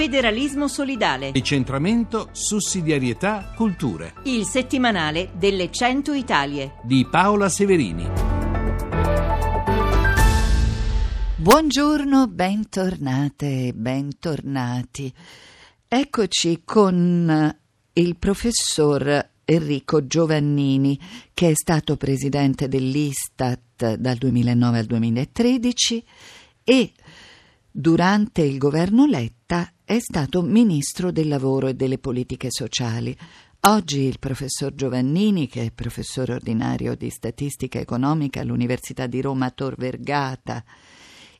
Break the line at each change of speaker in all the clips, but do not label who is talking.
Federalismo solidale.
Decentramento, sussidiarietà, culture.
Il settimanale delle 100 Italie.
Di Paola Severini.
Buongiorno, bentornate e bentornati. Eccoci con il professor Enrico Giovannini, che è stato presidente dell'Istat dal 2009 al 2013 e durante il governo Letta è stato ministro del lavoro e delle politiche sociali. Oggi il professor Giovannini, che è professore ordinario di statistica economica all'Università di Roma Tor Vergata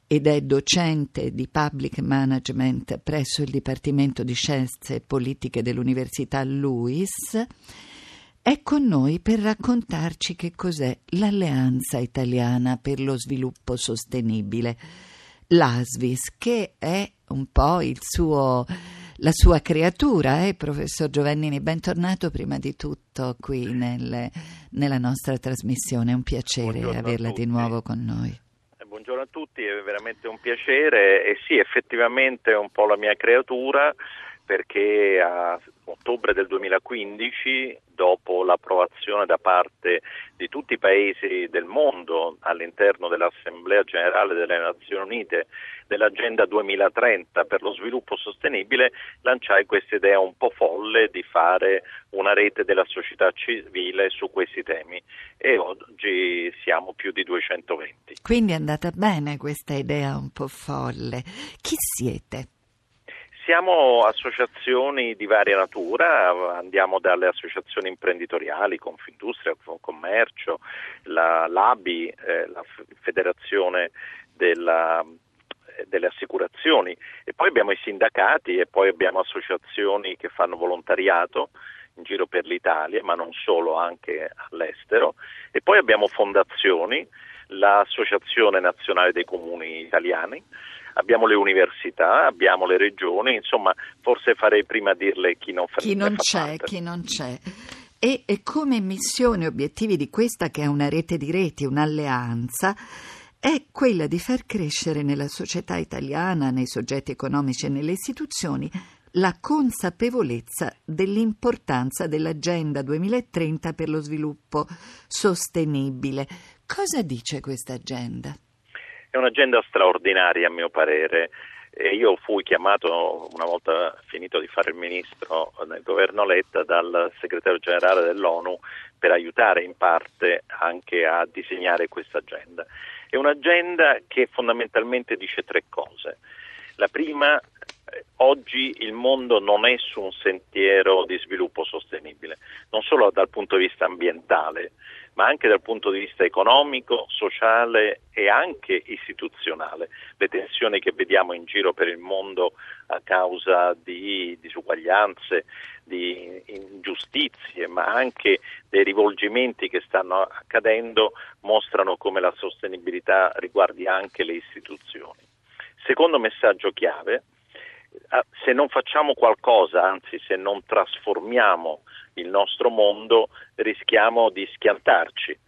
ed è docente di public management presso il Dipartimento di Scienze Politiche dell'Università LUIS, è con noi per raccontarci che cos'è l'Alleanza Italiana per lo Sviluppo Sostenibile, l'ASVIS, che è un po' il suo, la sua creatura, eh, professor Giovannini. Bentornato prima di tutto qui nel, nella nostra trasmissione, è un piacere
Buongiorno
averla di nuovo con noi.
Eh, buongiorno a tutti, è veramente un piacere e sì, effettivamente è un po' la mia creatura perché a ottobre del 2015, dopo l'approvazione da parte di tutti i paesi del mondo all'interno dell'Assemblea generale delle Nazioni Unite dell'Agenda 2030 per lo sviluppo sostenibile, lanciai questa idea un po' folle di fare una rete della società civile su questi temi e oggi siamo più di 220.
Quindi è andata bene questa idea un po' folle. Chi siete?
Siamo associazioni di varia natura, andiamo dalle associazioni imprenditoriali, Confindustria, Commercio, la, l'ABI, eh, la Federazione della, delle assicurazioni. E poi abbiamo i sindacati e poi abbiamo associazioni che fanno volontariato in giro per l'Italia, ma non solo, anche all'estero. E poi abbiamo fondazioni, l'Associazione Nazionale dei Comuni Italiani, abbiamo le università, abbiamo le regioni, insomma forse farei prima dirle chi non, fa,
chi non c'è,
parte.
chi non c'è. E, e come missione e obiettivi di questa che è una rete di reti, un'alleanza, è quella di far crescere nella società italiana, nei soggetti economici e nelle istituzioni la consapevolezza dell'importanza dell'Agenda 2030 per lo sviluppo sostenibile. Cosa dice questa agenda?
È un'agenda straordinaria a mio parere. E io fui chiamato una volta finito di fare il ministro nel governo Letta dal segretario generale dell'ONU per aiutare in parte anche a disegnare questa agenda. È un'agenda che fondamentalmente dice tre cose. La prima, oggi il mondo non è su un sentiero di sviluppo sostenibile, non solo dal punto di vista ambientale, ma anche dal punto di vista economico, sociale e anche istituzionale. Le tensioni che vediamo in giro per il mondo a causa di disuguaglianze, di ingiustizie, ma anche dei rivolgimenti che stanno accadendo mostrano come la sostenibilità riguardi anche le istituzioni. Secondo messaggio chiave, se non facciamo qualcosa, anzi se non trasformiamo il nostro mondo, rischiamo di schiantarci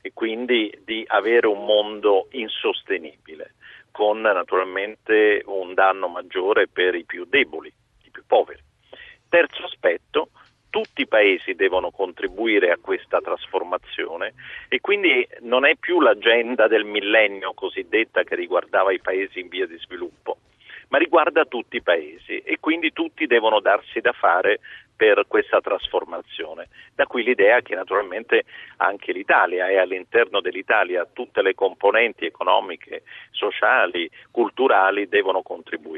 e quindi di avere un mondo insostenibile, con naturalmente un danno maggiore per i più deboli, i più poveri. Terzo aspetto, tutti i paesi devono contribuire a questa trasformazione e quindi non è più l'agenda del millennio cosiddetta che riguardava i paesi in via di sviluppo, ma riguarda tutti i paesi e quindi tutti devono darsi da fare per questa trasformazione. Da qui l'idea che naturalmente anche l'Italia e all'interno dell'Italia tutte le componenti economiche, sociali, culturali devono contribuire.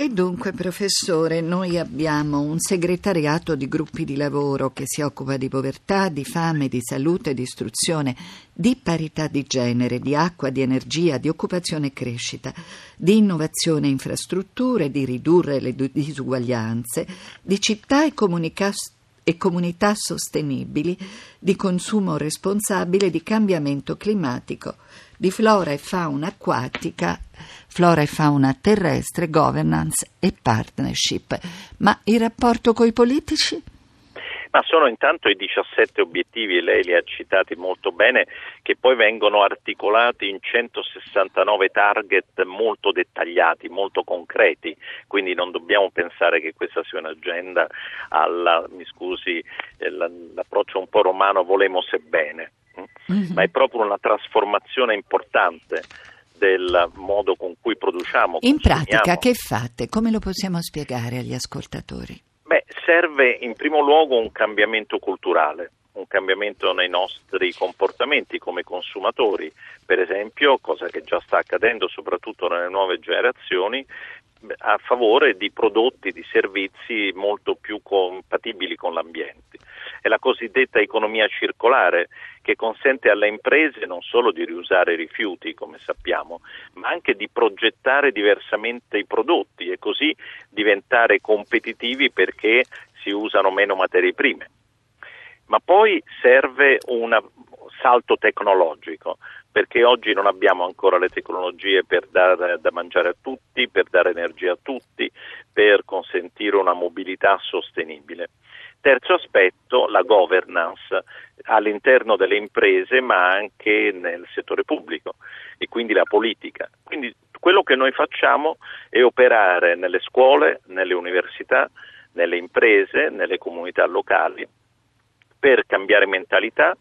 E dunque, professore, noi abbiamo un segretariato di gruppi di lavoro che si occupa di povertà, di fame, di salute, di istruzione, di parità di genere, di acqua, di energia, di occupazione e crescita, di innovazione e infrastrutture, di ridurre le disuguaglianze, di città e comunica- e comunità sostenibili, di consumo responsabile, di cambiamento climatico, di flora e fauna acquatica flora e fauna terrestre, governance e partnership. Ma il rapporto coi politici?
Ma sono intanto i 17 obiettivi, lei li ha citati molto bene, che poi vengono articolati in 169 target molto dettagliati, molto concreti, quindi non dobbiamo pensare che questa sia un'agenda alla, mi scusi, eh, l'approccio un po' romano volemo se bene, mm-hmm. ma è proprio una trasformazione importante del modo con cui produciamo.
In pratica che fate? Come lo possiamo spiegare agli ascoltatori?
Beh, serve in primo luogo un cambiamento culturale, un cambiamento nei nostri comportamenti come consumatori, per esempio, cosa che già sta accadendo soprattutto nelle nuove generazioni, a favore di prodotti, di servizi molto più compatibili con l'ambiente. È la cosiddetta economia circolare che consente alle imprese non solo di riusare i rifiuti, come sappiamo, ma anche di progettare diversamente i prodotti e così diventare competitivi perché si usano meno materie prime. Ma poi serve un salto tecnologico perché oggi non abbiamo ancora le tecnologie per dare da mangiare a tutti, per dare energia a tutti, per consentire una mobilità sostenibile. Terzo aspetto, la governance all'interno delle imprese ma anche nel settore pubblico e quindi la politica. Quindi quello che noi facciamo è operare nelle scuole, nelle università, nelle imprese, nelle comunità locali per cambiare mentalità,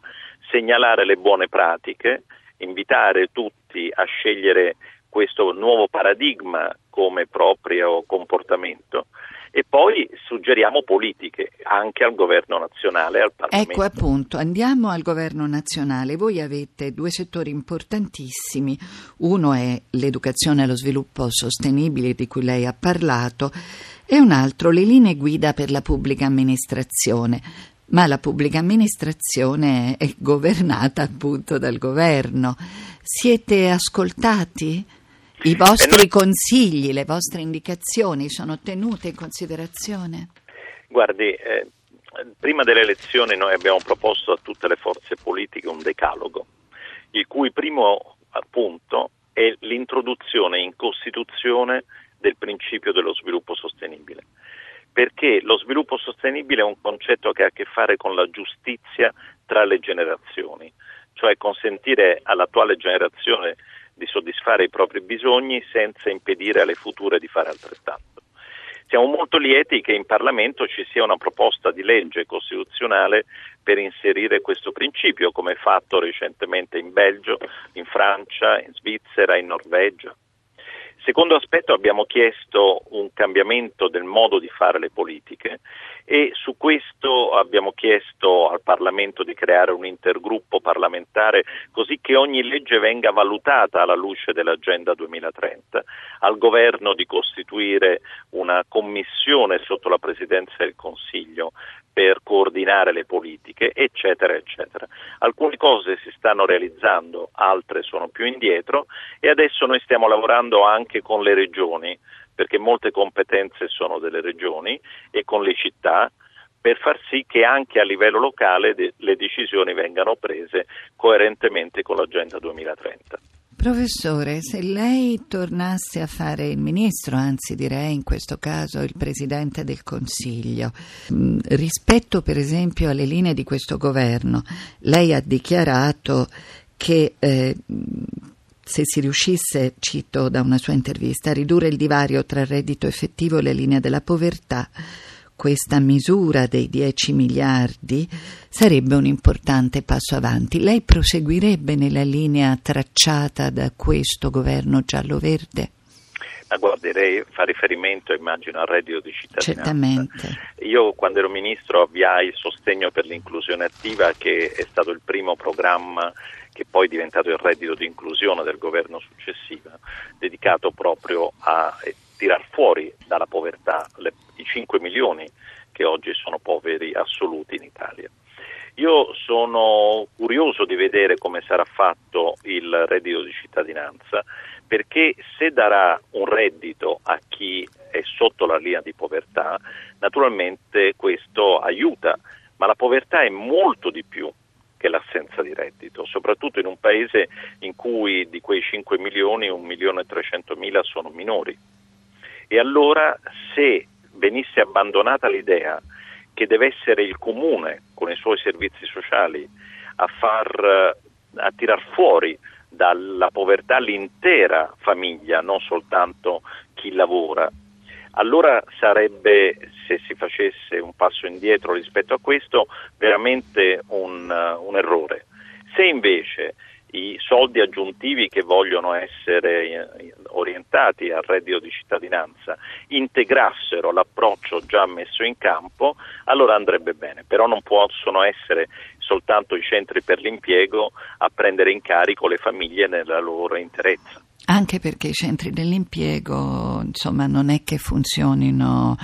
segnalare le buone pratiche, invitare tutti a scegliere questo nuovo paradigma come proprio comportamento e poi suggeriamo politiche anche al governo nazionale, al Parlamento.
Ecco appunto, andiamo al governo nazionale. Voi avete due settori importantissimi, uno è l'educazione e lo sviluppo sostenibile di cui lei ha parlato e un altro le linee guida per la pubblica amministrazione ma la pubblica amministrazione è governata appunto dal governo. Siete ascoltati? I vostri eh, consigli, le vostre indicazioni sono tenute in considerazione?
Guardi, eh, prima delle elezioni noi abbiamo proposto a tutte le forze politiche un decalogo, il cui primo punto è l'introduzione in Costituzione del principio dello sviluppo sostenibile perché lo sviluppo sostenibile è un concetto che ha a che fare con la giustizia tra le generazioni, cioè consentire all'attuale generazione di soddisfare i propri bisogni senza impedire alle future di fare altrettanto. Siamo molto lieti che in Parlamento ci sia una proposta di legge costituzionale per inserire questo principio, come fatto recentemente in Belgio, in Francia, in Svizzera, in Norvegia. Secondo aspetto abbiamo chiesto un cambiamento del modo di fare le politiche e su questo abbiamo chiesto al Parlamento di creare un intergruppo parlamentare così che ogni legge venga valutata alla luce dell'Agenda 2030, al Governo di costituire una commissione sotto la Presidenza del Consiglio per coordinare le politiche, eccetera, eccetera. Alcune cose si stanno realizzando, altre sono più indietro e adesso noi stiamo lavorando anche con le regioni, perché molte competenze sono delle regioni e con le città per far sì che anche a livello locale de- le decisioni vengano prese coerentemente con l'Agenda 2030.
Professore, se lei tornasse a fare il ministro, anzi direi in questo caso il Presidente del Consiglio, mm, rispetto per esempio alle linee di questo governo, lei ha dichiarato che eh, se si riuscisse, cito da una sua intervista, a ridurre il divario tra il reddito effettivo e le linee della povertà, questa misura dei 10 miliardi sarebbe un importante passo avanti. Lei proseguirebbe nella linea tracciata da questo governo giallo-verde?
Ma guardi, lei fa riferimento, immagino, al reddito di cittadinanza.
Certamente.
Io, quando ero ministro, avviai il sostegno per l'inclusione attiva, che è stato il primo programma che poi è diventato il reddito di inclusione del governo successivo, dedicato proprio a tirar fuori dalla povertà le, i 5 milioni che oggi sono poveri assoluti in Italia. Io sono curioso di vedere come sarà fatto il reddito di cittadinanza perché se darà un reddito a chi è sotto la linea di povertà, naturalmente questo aiuta, ma la povertà è molto di più che l'assenza di reddito, soprattutto in un paese in cui di quei 5 milioni 1 milione e 300 mila sono minori. E allora se venisse abbandonata l'idea che deve essere il comune con i suoi servizi sociali a far a tirar fuori dalla povertà l'intera famiglia, non soltanto chi lavora. Allora sarebbe, se si facesse un passo indietro rispetto a questo, veramente un, un errore. Se invece i soldi aggiuntivi che vogliono essere eh, orientati al reddito di cittadinanza integrassero l'approccio già messo in campo, allora andrebbe bene, però non possono essere soltanto i centri per l'impiego a prendere in carico le famiglie nella loro interezza.
Anche perché i centri dell'impiego, insomma, non è che funzionino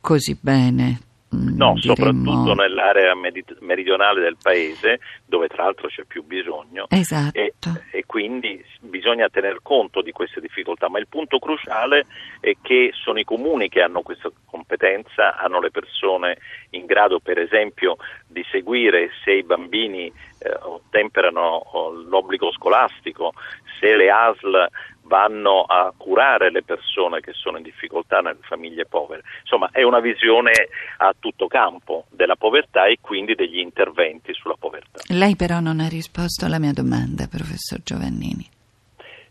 così bene.
Mm, no, diremmo... soprattutto nell'area meridionale del paese, dove tra l'altro c'è più bisogno.
Esatto.
E, e, quindi bisogna tener conto di queste difficoltà. Ma il punto cruciale è che sono i comuni che hanno questa competenza, hanno le persone in grado, per esempio, di seguire se i bambini eh, ottemperano l'obbligo scolastico, se le ASL vanno a curare le persone che sono in difficoltà nelle famiglie povere. Insomma, è una visione a tutto campo della povertà e quindi degli interventi sulla povertà.
Lei però non ha risposto alla mia domanda, professor Giovannini.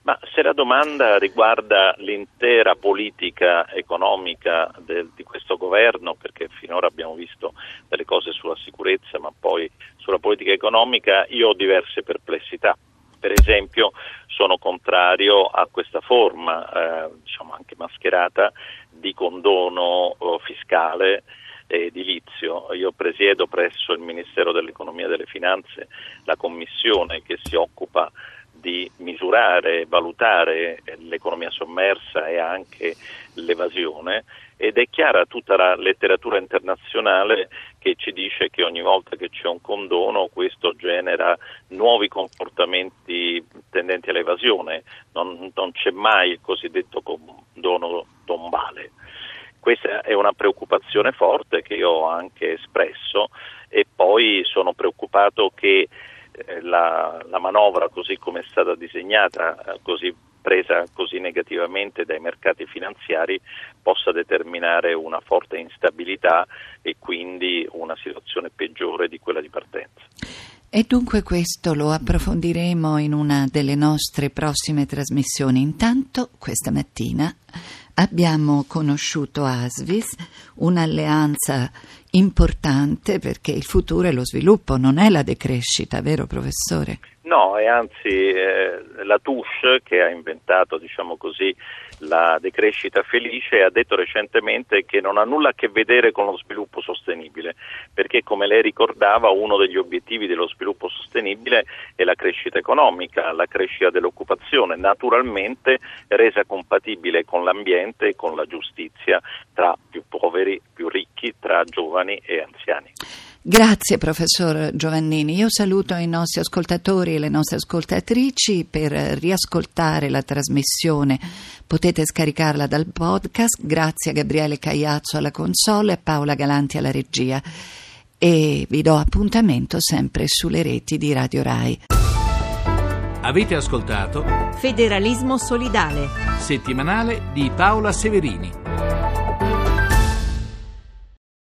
Ma se la domanda riguarda l'intera politica economica del, di questo governo, perché finora abbiamo visto delle cose sulla sicurezza, ma poi sulla politica economica, io ho diverse perplessità. Per esempio sono contrario a questa forma, eh, diciamo anche mascherata, di condono eh, fiscale edilizio. Io presiedo presso il Ministero dell'Economia e delle Finanze la commissione che si occupa di misurare e valutare l'economia sommersa e anche l'evasione ed è chiara tutta la letteratura internazionale che ci dice che ogni volta che c'è un condono questo genera nuovi comportamenti tendenti all'evasione, non, non c'è mai il cosiddetto condono tombale. Questa è una preoccupazione forte che io ho anche espresso e poi sono preoccupato che eh, la, la, manovra così come è stata disegnata, eh, così presa così negativamente dai mercati finanziari, possa determinare una forte instabilità e quindi una situazione peggiore di quella di partenza.
E dunque questo lo approfondiremo in una delle nostre prossime trasmissioni. Intanto, questa mattina abbiamo conosciuto Asvis, un'alleanza importante perché il futuro è lo sviluppo, non è la decrescita, vero professore?
No, è anzi eh, la Touche che ha inventato, diciamo così, la decrescita felice ha detto recentemente che non ha nulla a che vedere con lo sviluppo sostenibile, perché come lei ricordava uno degli obiettivi dello sviluppo sostenibile è la crescita economica, la crescita dell'occupazione, naturalmente resa compatibile con l'ambiente e con la giustizia tra più poveri, più ricchi, tra giovani e anziani.
Grazie professor Giovannini. Io saluto i nostri ascoltatori e le nostre ascoltatrici per riascoltare la trasmissione. Potete scaricarla dal podcast. Grazie a Gabriele Cagliazzo alla console e a Paola Galanti alla regia. E vi do appuntamento sempre sulle reti di Radio Rai.
Avete ascoltato
Federalismo solidale
settimanale di Paola Severini.